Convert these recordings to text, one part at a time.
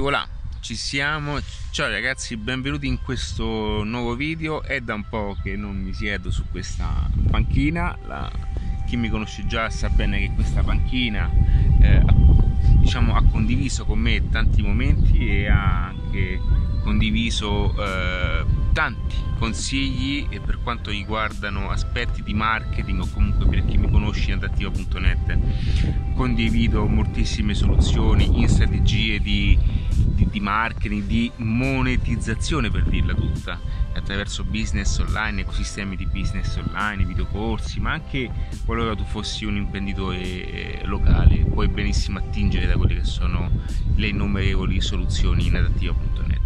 voilà, ci siamo. Ciao ragazzi, benvenuti in questo nuovo video. È da un po' che non mi siedo su questa panchina. La... Chi mi conosce già sa bene che questa panchina eh, diciamo, ha condiviso con me tanti momenti e ha anche condiviso eh, tanti consigli per quanto riguardano aspetti di marketing o comunque per chi mi conosce in adattiva.net condivido moltissime soluzioni in strategie di, di, di, marketing, di monetizzazione per dirla tutta attraverso business online, ecosistemi di business online, videocorsi ma anche qualora tu fossi un imprenditore eh, locale puoi benissimo attingere da quelle che sono le innumerevoli soluzioni in adattiva.net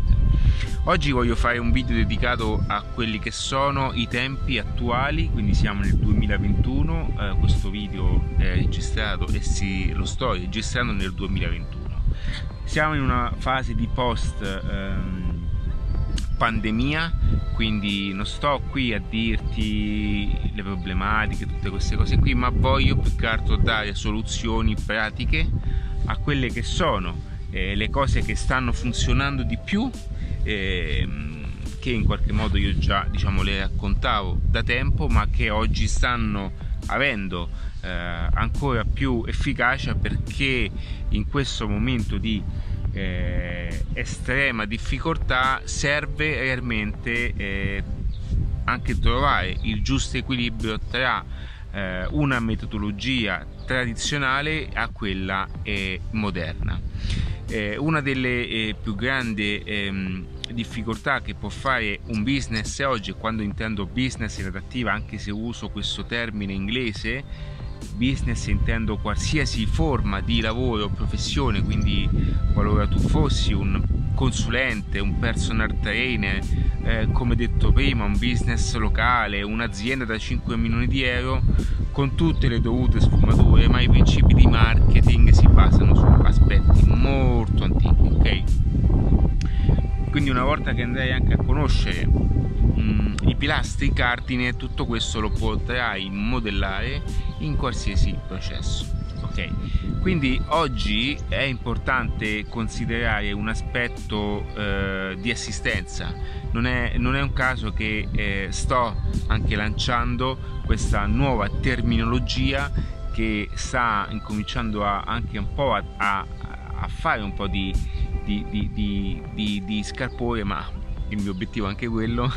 Oggi voglio fare un video dedicato a quelli che sono i tempi attuali, quindi siamo nel 2021, eh, questo video è registrato e si, lo sto registrando nel 2021. Siamo in una fase di post ehm, pandemia, quindi non sto qui a dirti le problematiche, tutte queste cose qui, ma voglio più che altro dare soluzioni pratiche a quelle che sono eh, le cose che stanno funzionando di più eh, che in qualche modo io già diciamo, le raccontavo da tempo ma che oggi stanno avendo eh, ancora più efficacia perché in questo momento di eh, estrema difficoltà serve realmente eh, anche trovare il giusto equilibrio tra eh, una metodologia tradizionale a quella eh, moderna. Eh, una delle eh, più grandi ehm, difficoltà che può fare un business oggi, quando intendo business in adattiva, anche se uso questo termine inglese, business intendo qualsiasi forma di lavoro o professione, quindi qualora tu fossi un consulente, un personal trainer, eh, come detto prima, un business locale, un'azienda da 5 milioni di euro, con tutte le dovute sfumature, ma i principi di marketing si basano su aspetti molto antichi, ok? Quindi una volta che andrai anche a conoscere mh, mm, i pilastri, cardine, tutto questo lo potrai modellare in qualsiasi processo. Ok, quindi oggi è importante considerare un aspetto eh, di assistenza. Non è, non è, un caso che eh, sto anche lanciando questa nuova terminologia che sta incominciando a, anche un po' a, a, a fare un po' di, di, di, di scarpore, ma il mio obiettivo è anche quello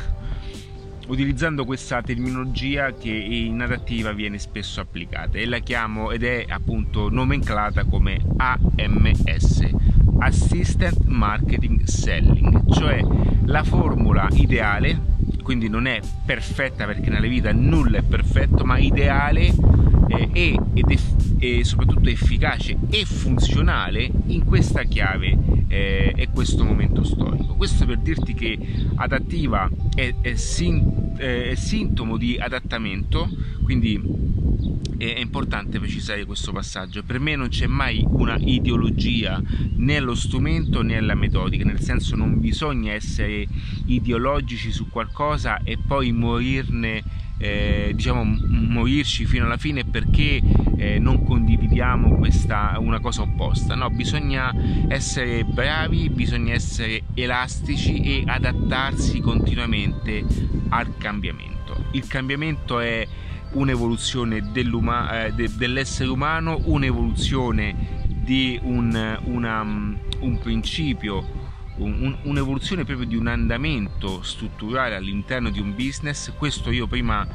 utilizzando questa terminologia che in adattiva viene spesso applicata e la chiamo ed è appunto nomenclata come AMS Assistant Marketing Selling cioè la formula ideale quindi non è perfetta perché nella vita nulla è perfetto ma ideale eh, e, ed eff- e soprattutto efficace e funzionale in questa chiave eh, e questo momento storico. Questo per dirti che adattiva è, è, sin- è sintomo di adattamento, quindi è importante precisare questo passaggio. Per me non c'è mai una ideologia né allo strumento né alla metodica, nel senso non bisogna essere ideologici su qualcosa e poi morirne eh, diciamo morirci fino alla fine perché eh, non condividiamo questa una cosa opposta. No bisogna essere bravi bisogna essere elastici e adattarsi continuamente al cambiamento. Il cambiamento è un'evoluzione eh, de, dell'essere umano un'evoluzione di un, una, un principio un, un'evoluzione proprio di un andamento strutturale all'interno di un business, questo io prima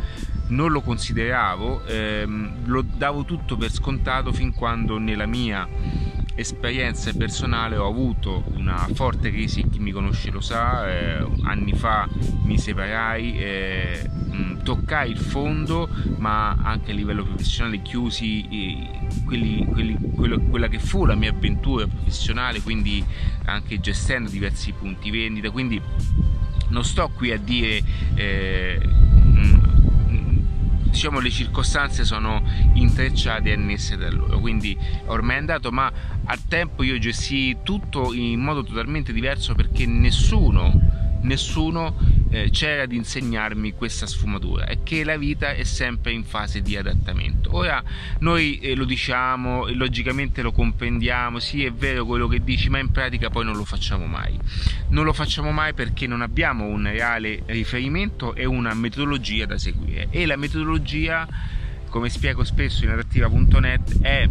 non lo consideravo, ehm, lo davo tutto per scontato fin quando nella mia esperienza personale ho avuto una forte crisi, chi mi conosce lo sa, eh, anni fa mi separai, eh, mh, toccai il fondo, ma anche a livello professionale chiusi eh, quelli, quelli, quello, quella che fu la mia avventura professionale, quindi anche gestendo diversi punti vendita, quindi non sto qui a dire eh, diciamo le circostanze sono intrecciate e annesse da loro. Quindi ormai è andato ma al tempo io gestii tutto in modo totalmente diverso perché nessuno nessuno eh, c'era di insegnarmi questa sfumatura è che la vita è sempre in fase di adattamento. Ora noi eh, lo diciamo e logicamente lo comprendiamo sì è vero quello che dici ma in pratica poi non lo facciamo mai. Non lo facciamo mai perché non abbiamo un reale riferimento e una metodologia da seguire. E la metodologia come spiego spesso in adattiva.net è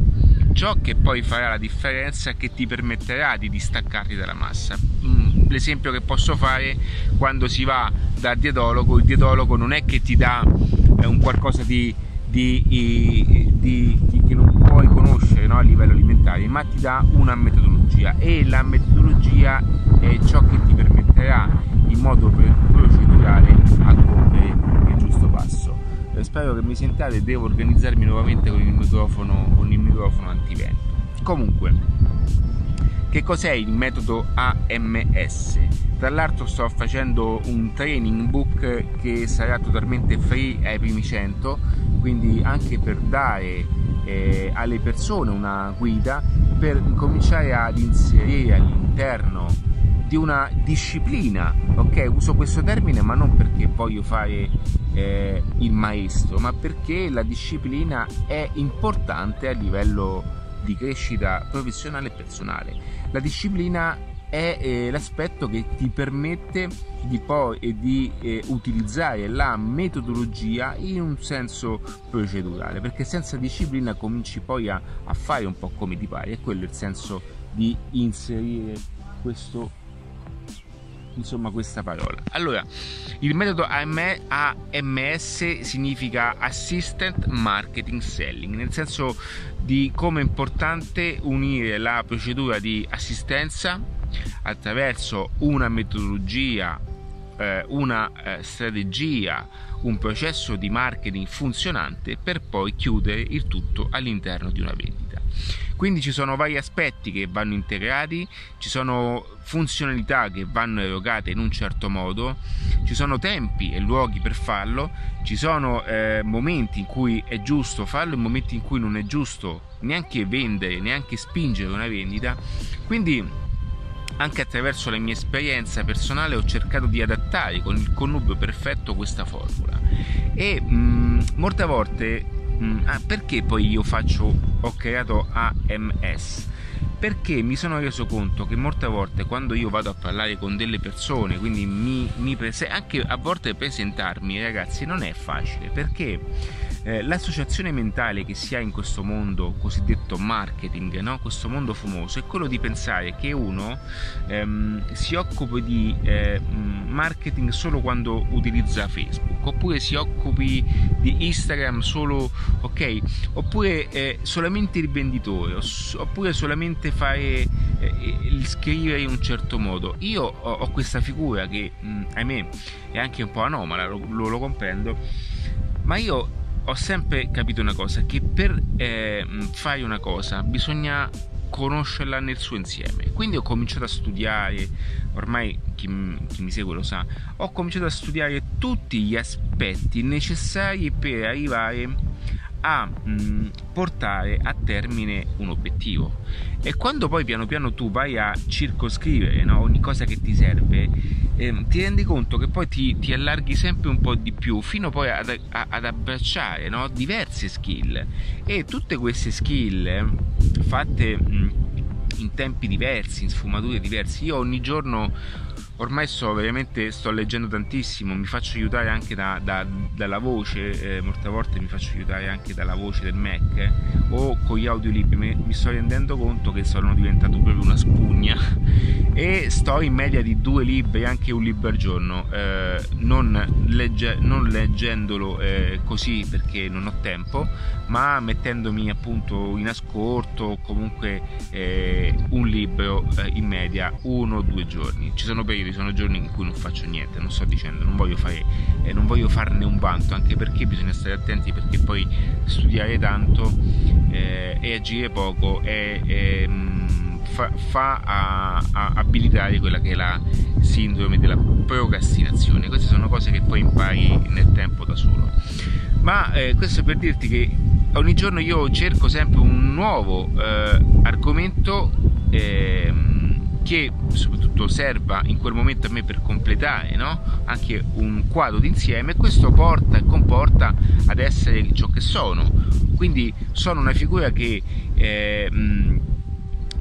ciò che poi farà la differenza che ti permetterà di distaccarti dalla massa. Mm, l'esempio che posso fare quando si va dal dietologo, il dietologo non è che ti dà eh, un qualcosa di, di, di, che non puoi conoscere no, a livello alimentare, ma ti dà una metodologia e la metodologia è ciò che ti permetterà in modo procedurale a compiere il giusto passo spero che mi sentiate devo organizzarmi nuovamente con il microfono, con il microfono antivento comunque che cos'è il metodo AMS? Tra l'altro sto facendo un training book che sarà totalmente free ai primi 100, quindi anche per dare eh, alle persone una guida per cominciare ad inserire all'interno di una disciplina, ok? Uso questo termine ma non perché voglio fare eh, il maestro, ma perché la disciplina è importante a livello di crescita professionale e personale. La disciplina è eh, l'aspetto che ti permette di poi eh, di utilizzare la metodologia in un senso procedurale perché senza disciplina cominci poi a, a fare un po' come ti pare e quello è il senso di inserire questo insomma questa parola. Allora, il metodo AMS significa Assistant Marketing Selling, nel senso di come è importante unire la procedura di assistenza attraverso una metodologia, eh, una eh, strategia, un processo di marketing funzionante per poi chiudere il tutto all'interno di una vendita. Quindi ci sono vari aspetti che vanno integrati, ci sono funzionalità che vanno erogate in un certo modo, ci sono tempi e luoghi per farlo, ci sono eh, momenti in cui è giusto farlo e momenti in cui non è giusto neanche vendere, neanche spingere una vendita. Quindi anche attraverso la mia esperienza personale ho cercato di adattare con il connubio perfetto questa formula e mh, mm, molte volte Mm, ah, perché poi io faccio, ho creato AMS? Perché mi sono reso conto che molte volte quando io vado a parlare con delle persone, quindi mi, mi prese- anche a volte presentarmi, ragazzi, non è facile perché eh, l'associazione mentale che si ha in questo mondo cosiddetto marketing, no? questo mondo famoso, è quello di pensare che uno ehm, si occupi di eh, marketing solo quando utilizza Facebook, oppure si occupi di Instagram solo, ok, oppure eh, solamente il venditore, oppure solamente fare eh, scrivere in un certo modo. Io ho, ho questa figura che, mh, ahimè, è anche un po' anomala, lo, lo, lo comprendo, ma io ho sempre capito una cosa, che per eh, fare una cosa bisogna conoscerla nel suo insieme. Quindi ho cominciato a studiare, ormai chi, chi, mi segue lo sa, ho cominciato a studiare tutti gli aspetti necessari per arrivare a mh, portare a termine un obiettivo. E quando poi piano piano tu vai a circoscrivere no, ogni cosa che ti serve eh, ti rendi conto che poi ti, ti, allarghi sempre un po' di più fino poi ad, a, ad abbracciare no, diverse skill. E tutte queste skill fatte mh, in tempi diversi in sfumature diverse. Io ogni giorno ormai sto veramente sto leggendo tantissimo mi faccio aiutare anche da, da, dalla voce eh, molte volte mi faccio aiutare anche dalla voce del Mac eh, o con gli audiolibri mi, mi sto rendendo conto che sono diventato proprio una spugna. E sto in media di due libri anche un libro al giorno eh, non, legge, non, leggendolo eh, così perché non ho tempo ma mettendomi appunto in ascolto comunque eh, un libro eh, in media uno o due giorni. Ci sono periodi sono giorni in cui non faccio niente non sto dicendo non voglio, fare, eh, non voglio farne un vanto anche perché bisogna stare attenti perché poi studiare tanto eh, e agire poco è, è fa, fa a, a abilitare quella che è la sindrome della procrastinazione. Queste sono cose che poi impari nel tempo da solo. Ma eh, questo per dirti che ogni giorno io cerco sempre un nuovo eh, argomento eh, che soprattutto serva in quel momento a me per completare no? anche un quadro d'insieme questo porta e comporta ad essere ciò che sono quindi sono una figura che eh, mh,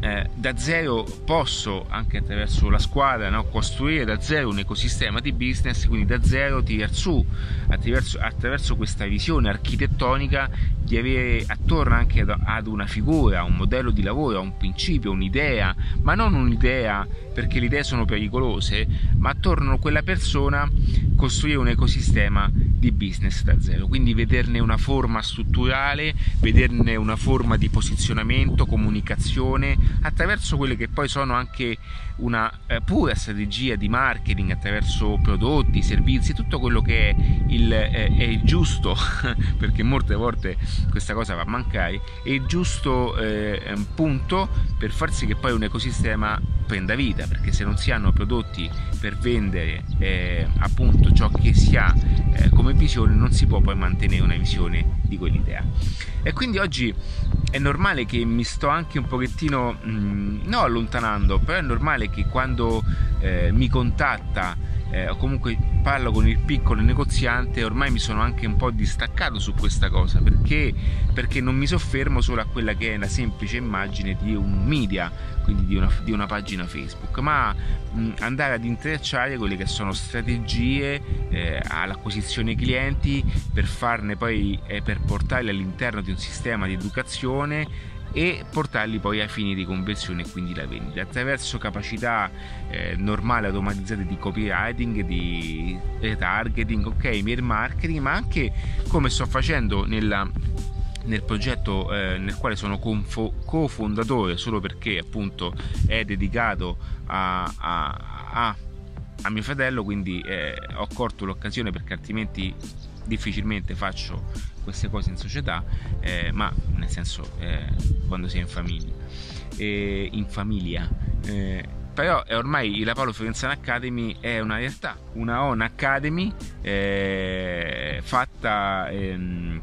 eh, da zero posso anche attraverso la squadra no, costruire da zero un ecosistema di business quindi da zero tirar su attraverso, attraverso questa visione architettonica di avere attorno anche ad, ad una figura un modello di lavoro un principio un'idea ma non un'idea perché le idee sono pericolose ma attorno a quella persona costruire un ecosistema di business da zero. Quindi vederne una forma strutturale vederne una forma di posizionamento comunicazione attraverso quelle che poi sono anche una eh, pura strategia di marketing attraverso prodotti, servizi, tutto quello che è il, eh, è il giusto, perché molte volte questa cosa va a mancare, è il giusto eh, punto per far sì che poi un ecosistema prenda vita, perché se non si hanno prodotti per vendere eh, appunto ciò che si ha eh, come visione non si può poi mantenere una visione di quell'idea. E quindi oggi è normale che mi sto anche un pochettino, mh, mm, no allontanando, però è normale che quando eh, mi contatta eh, o comunque parlo con il piccolo negoziante ormai mi sono anche un po' distaccato su questa cosa perché, perché non mi soffermo solo a quella che è la semplice immagine di un media quindi di una, di una pagina Facebook ma mh, andare ad intrecciare quelle che sono strategie eh, all'acquisizione clienti per farne poi eh, per portarle all'interno di un sistema di educazione e portarli poi ai fini di conversione e quindi la vendita. Attraverso capacità eh, normali automatizzate di copywriting, di retargeting, ok, mail marketing, ma anche come sto facendo nella, nel progetto eh, nel quale sono confo- cofondatore solo perché appunto è dedicato a, a, a, a mio fratello quindi eh, ho corto l'occasione perché altrimenti difficilmente faccio queste cose in società, eh, ma nel senso eh, quando si è in famiglia. Eh, in famiglia. però ormai la Paolo Fiorenzana Academy è una realtà, una ON Academy eh, fatta ehm,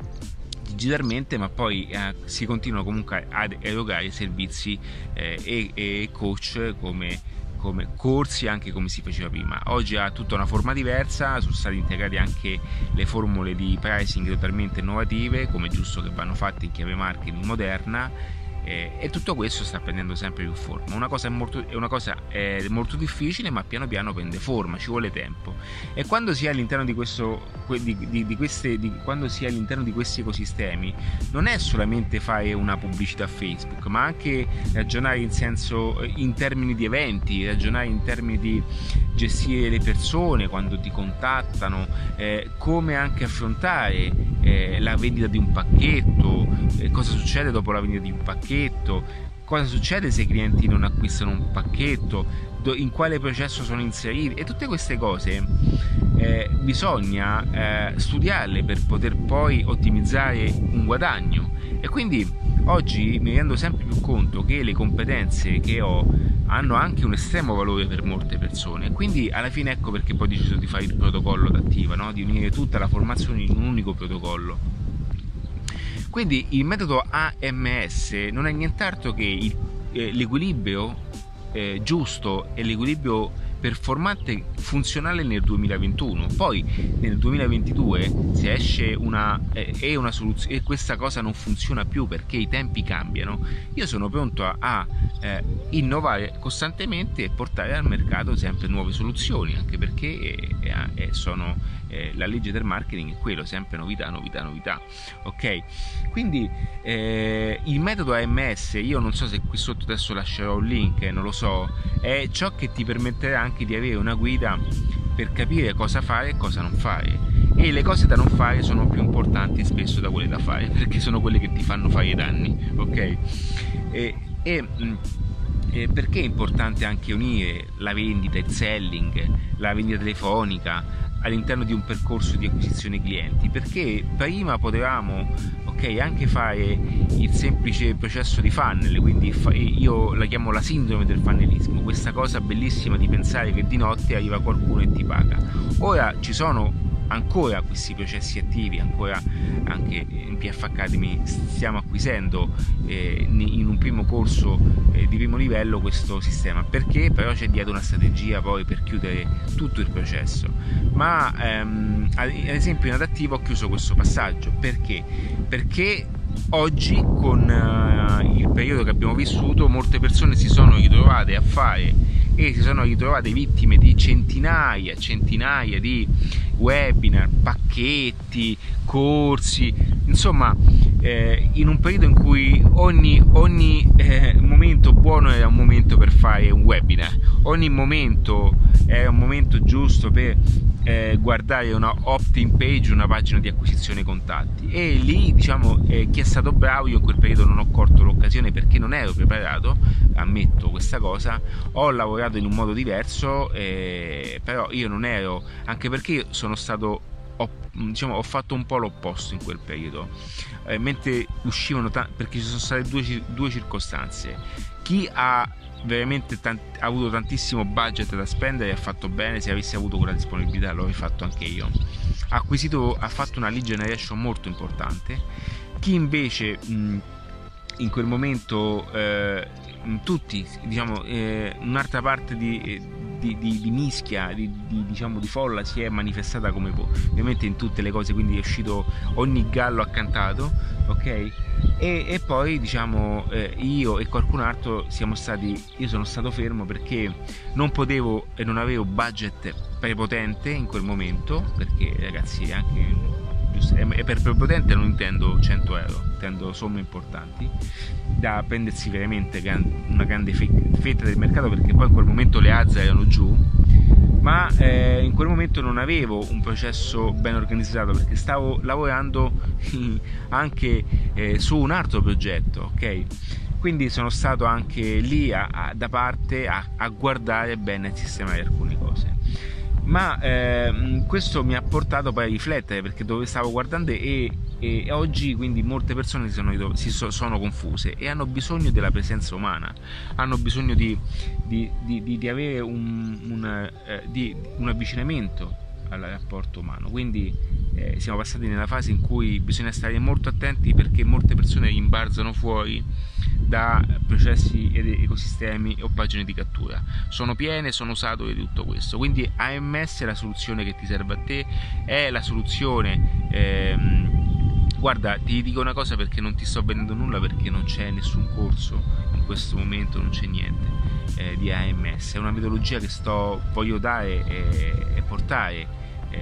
digitalmente, ma poi eh, si continuano comunque ad erogare servizi eh, e, e coach come come corsi anche come si faceva prima. Oggi ha tutta una forma diversa, sono state integrate anche le formule di pricing totalmente innovative, come giusto che vanno fatte in chiave marketing moderna eh, e tutto questo sta prendendo sempre più forma. Una cosa, è molto, è una cosa è molto difficile, ma piano piano prende forma, ci vuole tempo. E quando si è all'interno di, questo, di, di, di, queste, quando si è all'interno di questi ecosistemi, non è solamente fare una pubblicità Facebook, ma anche ragionare in senso in termini di eventi, ragionare in termini di gestire le persone quando ti contattano, eh, come anche affrontare eh, la vendita di un pacchetto, eh, cosa succede dopo la vendita di un pacchetto, cosa succede se i clienti non acquistano un pacchetto, in quale processo sono inseriti? E tutte queste cose eh, bisogna eh, studiarle per poter poi ottimizzare un guadagno. E quindi oggi mi rendo sempre più conto che le competenze che ho hanno anche un estremo valore per molte persone. Quindi alla fine ecco perché poi ho deciso di fare il protocollo d'attiva no? di unire tutta la formazione in un unico protocollo quindi il metodo AMS non è nient'altro che eh, l'equilibrio eh, giusto e l'equilibrio performante funzionale nel 2021 poi nel 2022 se esce una, eh, una soluzione e questa cosa non funziona più perché i tempi cambiano. Io sono pronto a, a eh, innovare costantemente e portare al mercato sempre nuove soluzioni anche perché eh, eh sono eh, la legge del marketing è quello sempre novità novità novità. Ok? Quindi il metodo AMS io non so se qui sotto adesso lascerò un link non lo so è ciò che ti permetterà anche di avere una guida per capire cosa fare e cosa non fare. E le cose da non fare sono più importanti spesso da quelle da fare perché sono quelle che ti fanno fare i danni ok? E, e mm, e perché è importante anche unire la vendita, il selling, la vendita telefonica all'interno di un percorso di acquisizione clienti? Perché prima potevamo ok, anche fare il semplice processo di funnel, quindi io la chiamo la sindrome del funnelismo, questa cosa bellissima di pensare che di notte arriva qualcuno e ti paga. Ora ci sono ancora questi processi attivi, ancora anche in PF Academy stiamo acquisendo eh, in un primo corso eh, di primo livello questo sistema, perché però c'è dietro una strategia poi per chiudere tutto il processo. Ma ehm, ad esempio in adattivo ho chiuso questo passaggio, perché? Perché oggi con uh, il periodo che abbiamo vissuto molte persone si sono ritrovate a fare e si sono ritrovate vittime di centinaia e centinaia di webinar, pacchetti, corsi, insomma eh, in un periodo in cui ogni, ogni eh, momento buono era un momento per fare un webinar, ogni momento era un momento giusto per eh, guardare una opt-in page, una pagina di acquisizione contatti. E lì diciamo eh, chi è stato bravo, io in quel periodo non ho colto l'occasione perché non ero preparato, ammetto questa cosa, ho lavorato in un modo diverso, eh, però io non ero, anche perché sono stato ho, diciamo, ho, fatto un po' l'opposto in quel periodo, eh, mentre uscivano, t- perché ci sono state due, due circostanze. Chi ha veramente tant- ha avuto tantissimo budget da spendere e ha fatto bene se avessi avuto quella disponibilità l'avrei fatto anche io. Ha acquisito ha fatto una lead generation molto importante. Chi invece mh, in quel momento eh, tutti diciamo eh, un'altra parte di, di, di, di mischia, di, diciamo, di folla si è manifestata come ovviamente in tutte le cose, quindi è uscito ogni gallo ha cantato, ok? E, e poi diciamo eh, io e qualcun altro siamo stati, io sono stato fermo perché non potevo e non avevo budget prepotente in quel momento, perché ragazzi anche e per prepotente non intendo 100 euro, intendo somme importanti da prendersi veramente una grande fetta del mercato perché poi in quel momento le azze erano giù ma eh, in quel momento non avevo un processo ben organizzato perché stavo lavorando anche eh, su un altro progetto ok? Quindi sono stato anche lì a, a, da parte a, a guardare bene e sistemare alcune cose ma eh, questo mi ha portato poi a riflettere perché dove stavo guardando e, e oggi quindi molte persone si sono, si sono, confuse e hanno bisogno della presenza umana, hanno bisogno di, di, di, di avere un, un, eh, un avvicinamento al rapporto umano. Quindi eh, siamo passati nella fase in cui bisogna stare molto attenti perché molte persone imbarzano fuori da processi ed ecosistemi o pagine di cattura. Sono piene, sono usate di tutto questo. Quindi AMS è la soluzione che ti serve a te, è la soluzione. Ehm, guarda, ti dico una cosa perché non ti sto vendendo nulla perché non c'è nessun corso in questo momento, non c'è niente eh, di AMS. È una metodologia che sto, voglio dare e, e portare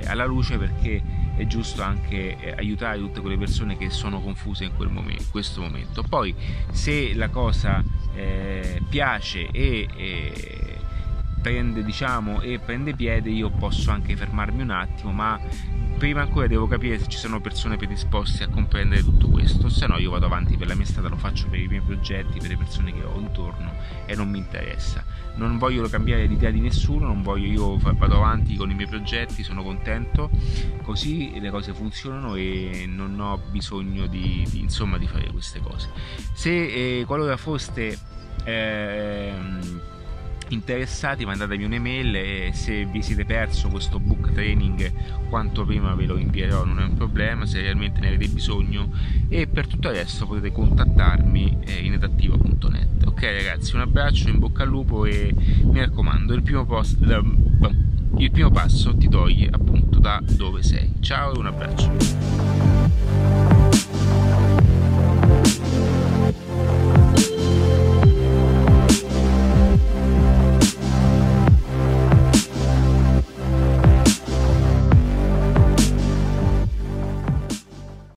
alla luce perché è giusto anche eh, aiutare tutte quelle persone che sono confuse in, momento, in questo momento. Poi se la cosa eh, piace e, e prende, diciamo, e prende piede io posso anche fermarmi un attimo, ma prima ancora devo capire se ci sono persone predisposte a comprendere tutto questo, se no io vado avanti per la mia strada, lo faccio per i miei progetti, per le persone che ho intorno e non mi interessa. Non voglio cambiare l'idea di nessuno, non voglio io vado avanti con i miei progetti, sono contento, così le cose funzionano e non ho bisogno di, di insomma di fare queste cose. Se eh, qualora foste eh, interessati mandatemi un'email e se vi siete perso questo book training quanto prima ve lo invierò non è un problema se realmente ne avete bisogno. E per tutto adesso potete contattarmi eh, in edattivo.net ok ragazzi un abbraccio in bocca al lupo e mi raccomando il primo, post, il primo passo ti toglie appunto da dove sei. Ciao e un abbraccio